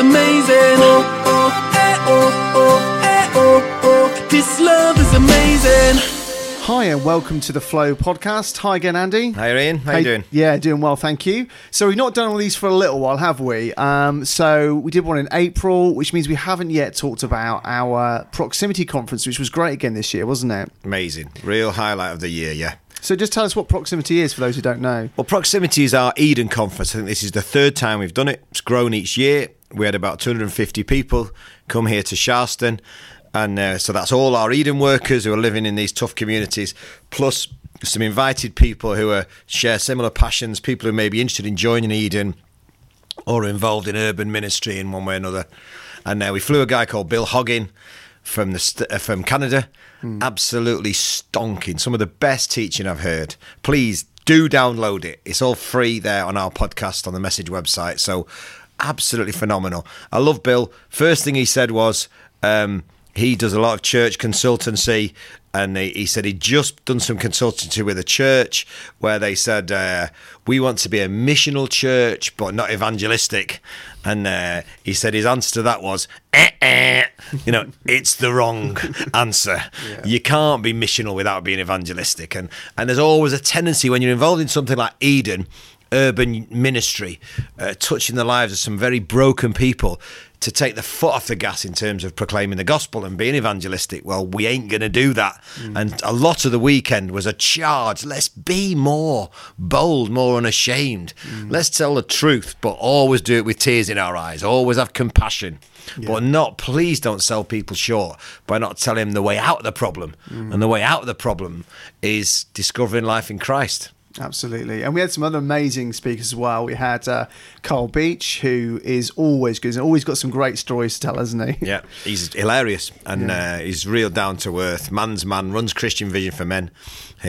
amazing. Oh, oh, eh, oh, oh, eh, oh, oh. This love is amazing. Hi and welcome to the Flow podcast. Hi again, Andy. Hi, Ian. How Hey- you doing? Yeah, doing well, thank you. So we've not done all these for a little while, have we? Um, so we did one in April, which means we haven't yet talked about our proximity conference, which was great again this year, wasn't it? Amazing. Real highlight of the year, yeah. So just tell us what proximity is for those who don't know. Well, Proximity is our Eden conference. I think this is the third time we've done it. It's grown each year. We had about 250 people come here to Sharston. And uh, so that's all our Eden workers who are living in these tough communities, plus some invited people who are, share similar passions, people who may be interested in joining Eden or involved in urban ministry in one way or another. And uh, we flew a guy called Bill Hogg in from the st- uh, from Canada. Absolutely stonking. Some of the best teaching I've heard. Please do download it. It's all free there on our podcast on the message website. So absolutely phenomenal. I love Bill. First thing he said was um, he does a lot of church consultancy. And he, he said he'd just done some consultancy with a church where they said, uh, We want to be a missional church, but not evangelistic. And uh, he said his answer to that was, eh, eh. You know, it's the wrong answer. You can't be missional without being evangelistic. And, and there's always a tendency when you're involved in something like Eden, urban ministry, uh, touching the lives of some very broken people, to take the foot off the gas in terms of proclaiming the gospel and being evangelistic. Well, we ain't going to do that. Mm. And a lot of the weekend was a charge. Let's be more bold, more unashamed. Mm. Let's tell the truth, but always do it with tears in our eyes. Always have compassion. But not, please don't sell people short by not telling them the way out of the problem. Mm. And the way out of the problem is discovering life in Christ. Absolutely. And we had some other amazing speakers as well. We had uh, Carl Beech, who is always good. He's always got some great stories to tell, hasn't he? Yeah, he's hilarious and uh, he's real down to earth. Man's man runs Christian Vision for Men.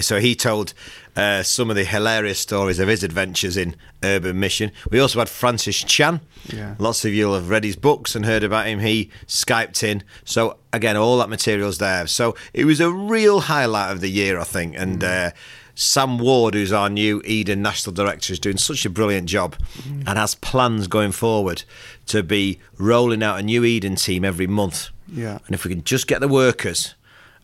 So he told uh, some of the hilarious stories of his adventures in urban mission. We also had Francis Chan. Yeah. Lots of you will have read his books and heard about him. He Skyped in. So again, all that material's there. So it was a real highlight of the year, I think. And uh, Sam Ward, who's our new Eden National Director, is doing such a brilliant job and has plans going forward to be rolling out a new Eden team every month. Yeah. And if we can just get the workers,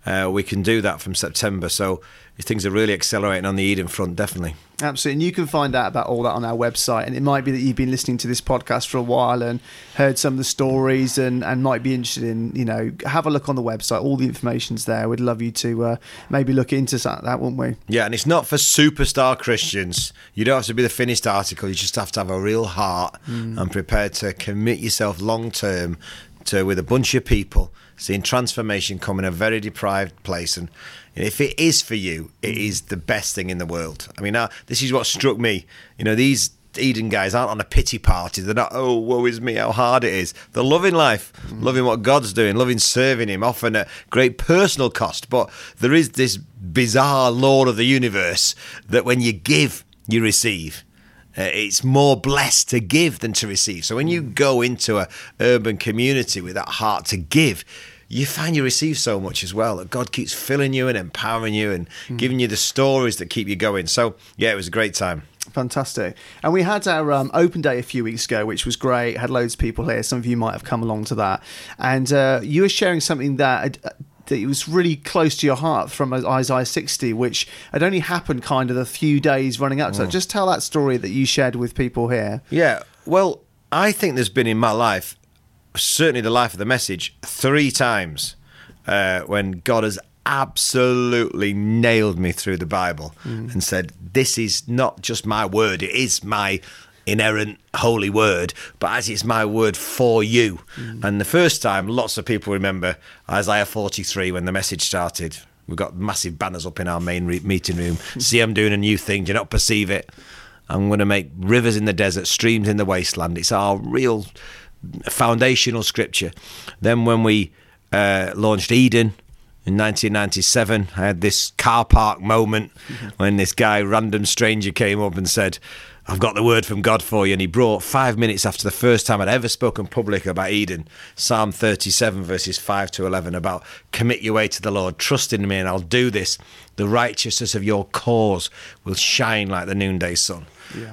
uh, we can do that from September. So things are really accelerating on the Eden front, definitely. Absolutely. And you can find out about all that on our website. And it might be that you've been listening to this podcast for a while and heard some of the stories and, and might be interested in, you know, have a look on the website. All the information's there. We'd love you to uh, maybe look into that, that, wouldn't we? Yeah, and it's not for superstar Christians. You don't have to be the finished article. You just have to have a real heart and prepared to commit yourself long term to uh, with a bunch of people, seeing transformation come in a very deprived place. And if it is for you, it mm. is the best thing in the world. I mean, uh, this is what struck me. You know, these Eden guys aren't on a pity party. They're not, oh, woe is me, how hard it is. They're loving life, mm. loving what God's doing, loving serving Him, often at great personal cost. But there is this bizarre law of the universe that when you give, you receive. Uh, it's more blessed to give than to receive. So when you go into a urban community with that heart to give, you find you receive so much as well. That God keeps filling you and empowering you and giving you the stories that keep you going. So yeah, it was a great time. Fantastic. And we had our um, open day a few weeks ago, which was great. Had loads of people here. Some of you might have come along to that. And uh, you were sharing something that. That it was really close to your heart from Isaiah 60, which had only happened kind of a few days running up to that. Just tell that story that you shared with people here. Yeah. Well, I think there's been in my life, certainly the life of the message, three times uh, when God has absolutely nailed me through the Bible and said, This is not just my word, it is my inerrant holy word, but as it's my word for you. And the first time, lots of people remember Isaiah 43 when the message started. We've got massive banners up in our main re- meeting room. See, I'm doing a new thing. Do you not perceive it? I'm going to make rivers in the desert, streams in the wasteland. It's our real foundational scripture. Then, when we uh, launched Eden in 1997, I had this car park moment when this guy, random stranger, came up and said, I've got the word from God for you. And he brought five minutes after the first time I'd ever spoken public about Eden, Psalm 37, verses 5 to 11, about commit your way to the Lord, trust in me, and I'll do this. The righteousness of your cause will shine like the noonday sun.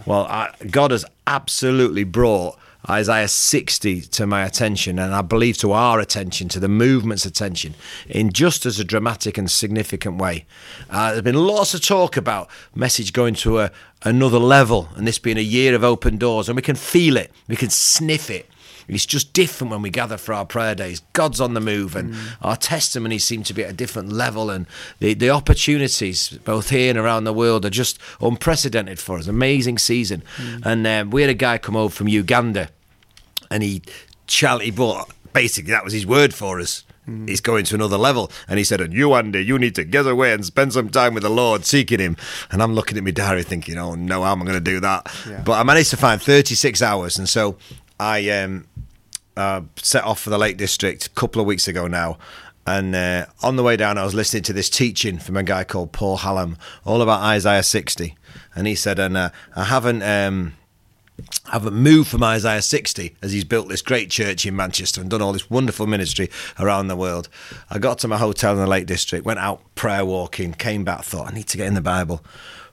Well, I, God has absolutely brought Isaiah 60 to my attention, and I believe to our attention, to the movement's attention, in just as a dramatic and significant way. Uh, there's been lots of talk about message going to a, another level, and this being a year of open doors, and we can feel it, we can sniff it. It's just different when we gather for our prayer days. God's on the move, and mm. our testimonies seem to be at a different level. And the, the opportunities, both here and around the world, are just unprecedented for us. Amazing season. Mm. And um, we had a guy come over from Uganda, and he, he brought basically that was his word for us. Mm. He's going to another level. And he said, And you, Andy, you need to get away and spend some time with the Lord seeking Him. And I'm looking at my diary thinking, Oh, no, how am I going to do that? Yeah. But I managed to find 36 hours. And so I um, uh, set off for the Lake District a couple of weeks ago now. And uh, on the way down, I was listening to this teaching from a guy called Paul Hallam, all about Isaiah 60. And he said, and uh, I haven't. Um, haven't moved from Isaiah 60 as he's built this great church in Manchester and done all this wonderful ministry around the world. I got to my hotel in the Lake District, went out prayer walking, came back, thought I need to get in the Bible.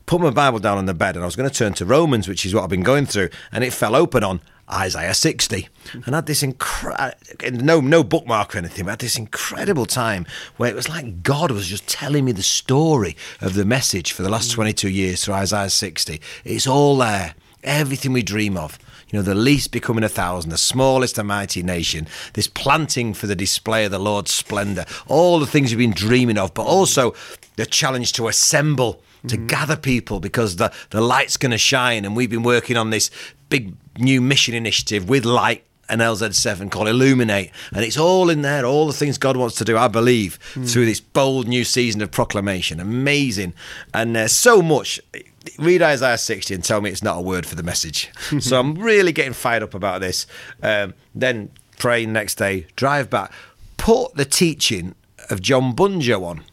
Put my Bible down on the bed and I was going to turn to Romans, which is what I've been going through, and it fell open on Isaiah 60. And I had this incredible, no, no bookmark or anything, but had this incredible time where it was like God was just telling me the story of the message for the last 22 years through Isaiah 60. It's all there, everything we dream of. You know, the least becoming a thousand, the smallest a mighty nation, this planting for the display of the Lord's splendour, all the things you've been dreaming of, but also the challenge to assemble to mm-hmm. gather people because the, the light's going to shine. And we've been working on this big new mission initiative with Light and LZ7 called Illuminate. And it's all in there, all the things God wants to do, I believe, mm. through this bold new season of proclamation. Amazing. And there's so much. Read Isaiah 60 and tell me it's not a word for the message. so I'm really getting fired up about this. Um, then pray next day, drive back, put the teaching of John Bunjo on.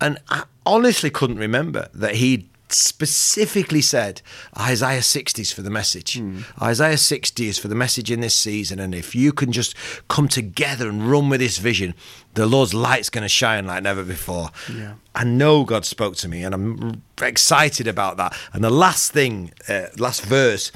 And I honestly couldn't remember that he'd specifically said Isaiah 60 is for the message. Mm. Isaiah 60 is for the message in this season. And if you can just come together and run with this vision, the Lord's light's going to shine like never before. Yeah. I know God spoke to me and I'm excited about that. And the last thing, uh, last verse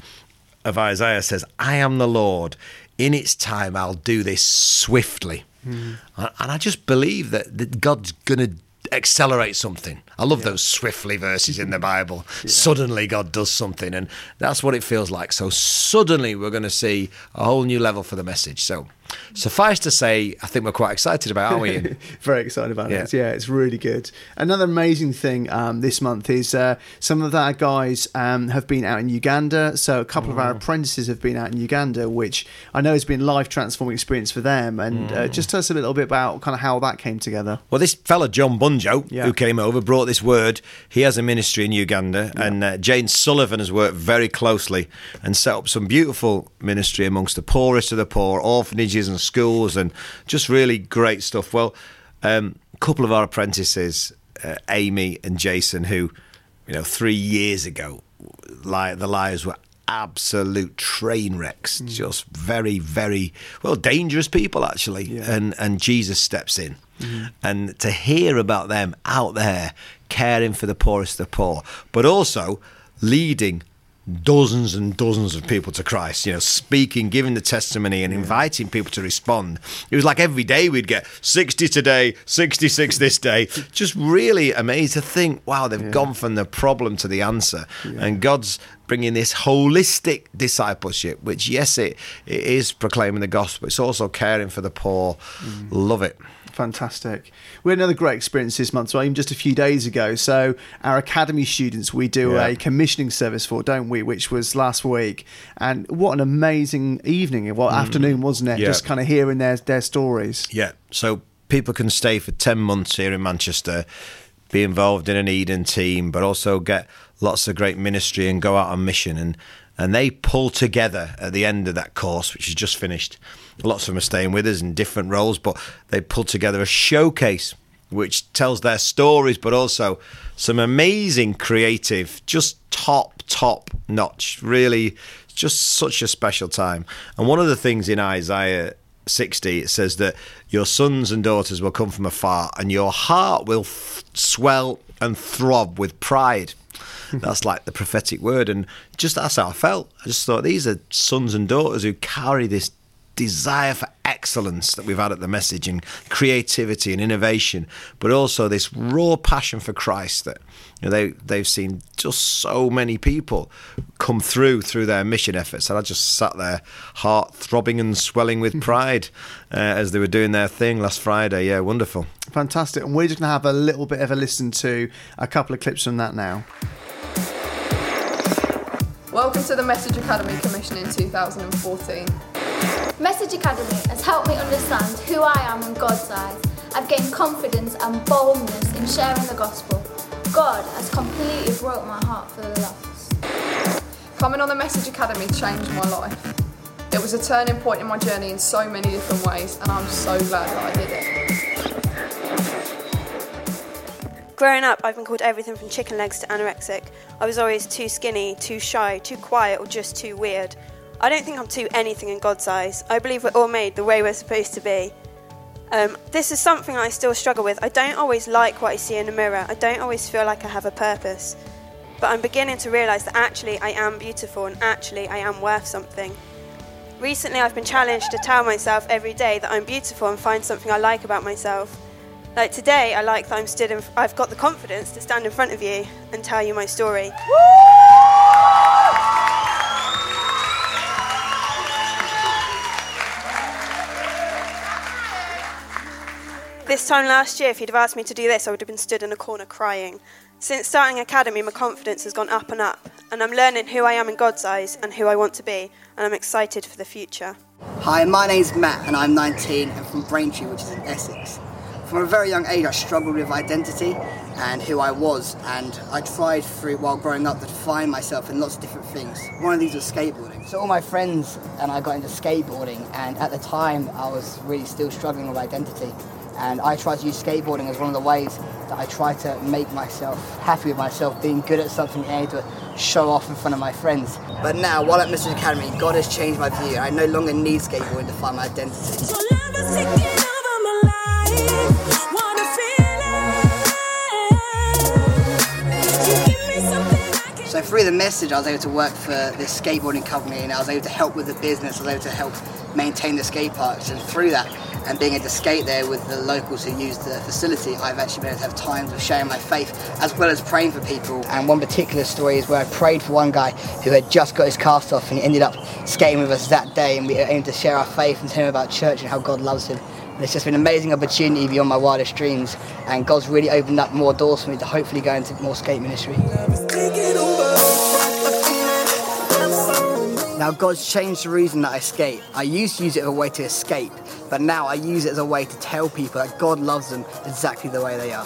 of Isaiah says, I am the Lord. In its time, I'll do this swiftly. Mm. And I just believe that, that God's going to accelerate something. I love yeah. those swiftly verses in the Bible. Yeah. Suddenly God does something, and that's what it feels like. So suddenly we're going to see a whole new level for the message. So Suffice to say, I think we're quite excited about, aren't we? Very excited about yeah. it. Yeah, it's really good. Another amazing thing um, this month is uh, some of our guys um, have been out in Uganda. So a couple mm. of our apprentices have been out in Uganda, which I know has been life transforming experience for them. And uh, mm. uh, just tell us a little bit about kind of how that came together. Well, this fella John Bunjo, yeah. who came over, brought this word. He has a ministry in Uganda, yeah. and uh, Jane Sullivan has worked very closely and set up some beautiful ministry amongst the poorest of the poor, orphanages colleges and schools and just really great stuff. Well, um, a couple of our apprentices, uh, Amy and Jason, who, you know, three years ago, li- the lives were absolute train wrecks, mm. just very, very well dangerous people actually. Yeah. And and Jesus steps in, mm. and to hear about them out there caring for the poorest of the poor, but also leading dozens and dozens of people to Christ, you know, speaking, giving the testimony, and inviting people to respond. It was like every day we'd get 60 today, 66 this day. Just really amazed to think, wow, they've yeah. gone from the problem to the answer. Yeah. And God's bringing this holistic discipleship, which, yes, it, it is proclaiming the gospel, it's also caring for the poor. Mm. Love it fantastic. We had another great experience this month, so even just a few days ago. So our academy students, we do yeah. a commissioning service for, don't we? Which was last week, and what an amazing evening, what mm. afternoon wasn't it? Yeah. Just kind of hearing their their stories. Yeah. So people can stay for ten months here in Manchester, be involved in an Eden team, but also get lots of great ministry and go out on mission and and they pull together at the end of that course, which is just finished. Lots of them are staying with us in different roles, but they pull together a showcase which tells their stories, but also some amazing creative, just top, top notch. Really, just such a special time. And one of the things in Isaiah 60, it says that your sons and daughters will come from afar, and your heart will f- swell and throb with pride. That's like the prophetic word. And just that's how I felt. I just thought these are sons and daughters who carry this desire for excellence that we've had at the message and creativity and innovation, but also this raw passion for Christ that you know, they they've seen just so many people come through through their mission efforts, and I just sat there, heart throbbing and swelling with pride uh, as they were doing their thing last Friday. Yeah, wonderful, fantastic. And we're just going to have a little bit of a listen to a couple of clips from that now. Welcome to the Message Academy Commission in 2014. Message Academy has helped me understand who I am in God's eyes. I've gained confidence and boldness in sharing the gospel. God has completely broke my heart for the lost. Coming on the Message Academy changed my life. It was a turning point in my journey in so many different ways, and I'm so glad that I did it. Growing up, I've been called everything from chicken legs to anorexic. I was always too skinny, too shy, too quiet, or just too weird. I don't think I'm too anything in God's eyes. I believe we're all made the way we're supposed to be. Um, this is something I still struggle with. I don't always like what I see in the mirror. I don't always feel like I have a purpose. But I'm beginning to realise that actually I am beautiful and actually I am worth something. Recently, I've been challenged to tell myself every day that I'm beautiful and find something I like about myself. Like today, I like that I'm stood in, I've got the confidence to stand in front of you and tell you my story. This time last year, if you'd have asked me to do this, I would have been stood in a corner crying. Since starting Academy, my confidence has gone up and up, and I'm learning who I am in God's eyes and who I want to be, and I'm excited for the future. Hi, my name's Matt, and I'm 19 and from Braintree, which is in Essex. From a very young age, I struggled with identity and who I was, and I tried through while growing up to find myself in lots of different things. One of these was skateboarding. So all my friends and I got into skateboarding, and at the time, I was really still struggling with identity. And I try to use skateboarding as one of the ways that I try to make myself happy with myself, being good at something and able to show off in front of my friends. But now, while at Message Academy, God has changed my view. I no longer need skateboarding to find my identity. Through the message, I was able to work for this skateboarding company, and I was able to help with the business. I was able to help maintain the skate parks, and through that, and being able to skate there with the locals who use the facility, I've actually been able to have times of sharing my faith as well as praying for people. And one particular story is where I prayed for one guy who had just got his cast off and he ended up skating with us that day, and we aimed to share our faith and tell him about church and how God loves him. And it's just been an amazing opportunity beyond my wildest dreams, and God's really opened up more doors for me to hopefully go into more skate ministry. Now God's changed the reason that I skate. I used to use it as a way to escape, but now I use it as a way to tell people that God loves them exactly the way they are.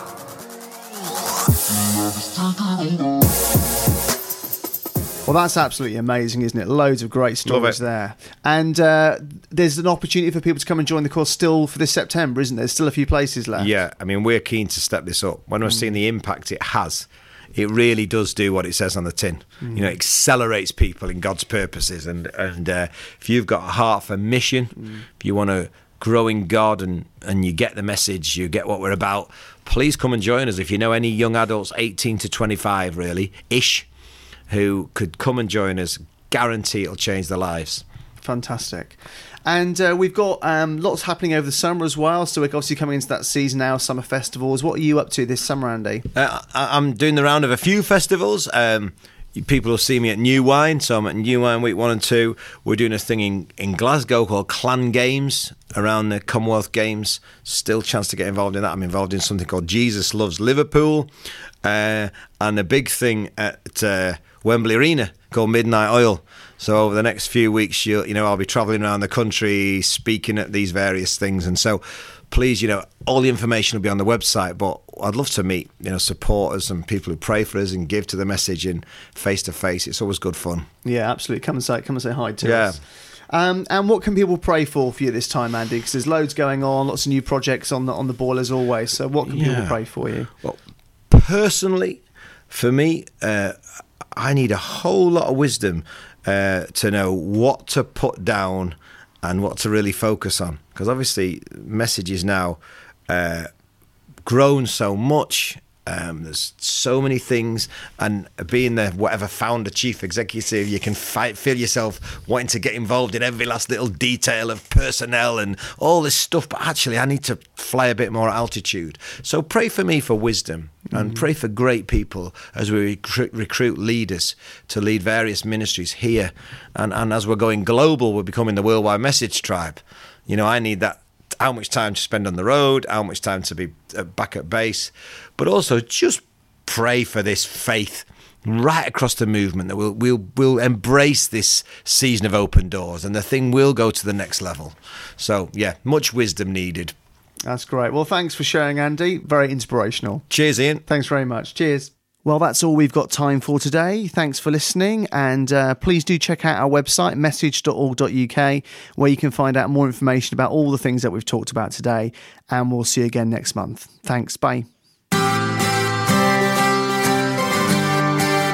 Well, that's absolutely amazing, isn't it? Loads of great stories there. And uh, there's an opportunity for people to come and join the course still for this September, isn't there? There's still a few places left. Yeah, I mean, we're keen to step this up. When we're mm. seeing the impact it has, it really does do what it says on the tin. Mm. You know, it accelerates people in God's purposes. And and uh, if you've got a heart for mission, mm. if you want to grow in God and and you get the message, you get what we're about. Please come and join us. If you know any young adults, 18 to 25, really ish, who could come and join us, guarantee it'll change their lives. Fantastic. And uh, we've got um, lots happening over the summer as well. So we're obviously coming into that season now, summer festivals. What are you up to this summer, Andy? Uh, I'm doing the round of a few festivals. Um, people will see me at New Wine, so I'm at New Wine week one and two. We're doing a thing in, in Glasgow called Clan Games around the Commonwealth Games. Still chance to get involved in that. I'm involved in something called Jesus Loves Liverpool, uh, and a big thing at uh, Wembley Arena called Midnight Oil. So over the next few weeks, you you know, I'll be travelling around the country speaking at these various things, and so please, you know, all the information will be on the website. But I'd love to meet, you know, supporters and people who pray for us and give to the message in face to face. It's always good fun. Yeah, absolutely. Come and say, come and say hi to yeah. us. Um, and what can people pray for for you this time, Andy? Because there's loads going on, lots of new projects on the on the ball as always. So what can yeah. people pray for you? Well, personally, for me, uh, I need a whole lot of wisdom uh, to know what to put down and what to really focus on. Because obviously, messages now uh, grown so much, Um, there's so many things, and being the whatever founder, chief executive, you can fight, feel yourself wanting to get involved in every last little detail of personnel and all this stuff. But actually, I need to fly a bit more at altitude. So pray for me for wisdom, and pray for great people as we recruit, recruit leaders to lead various ministries here, and and as we're going global, we're becoming the worldwide message tribe. You know, I need that how much time to spend on the road, how much time to be uh, back at base, but also just pray for this faith right across the movement that we'll we'll we'll embrace this season of open doors and the thing will go to the next level. So yeah, much wisdom needed. That's great. Well, thanks for sharing, Andy. Very inspirational. Cheers, Ian. Thanks very much. Cheers. Well, that's all we've got time for today. Thanks for listening, and uh, please do check out our website, message.org.uk, where you can find out more information about all the things that we've talked about today. And we'll see you again next month. Thanks. Bye.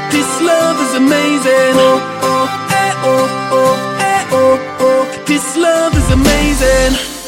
This love is amazing. Oh, oh, eh, oh, oh, eh, oh, oh. This love is amazing.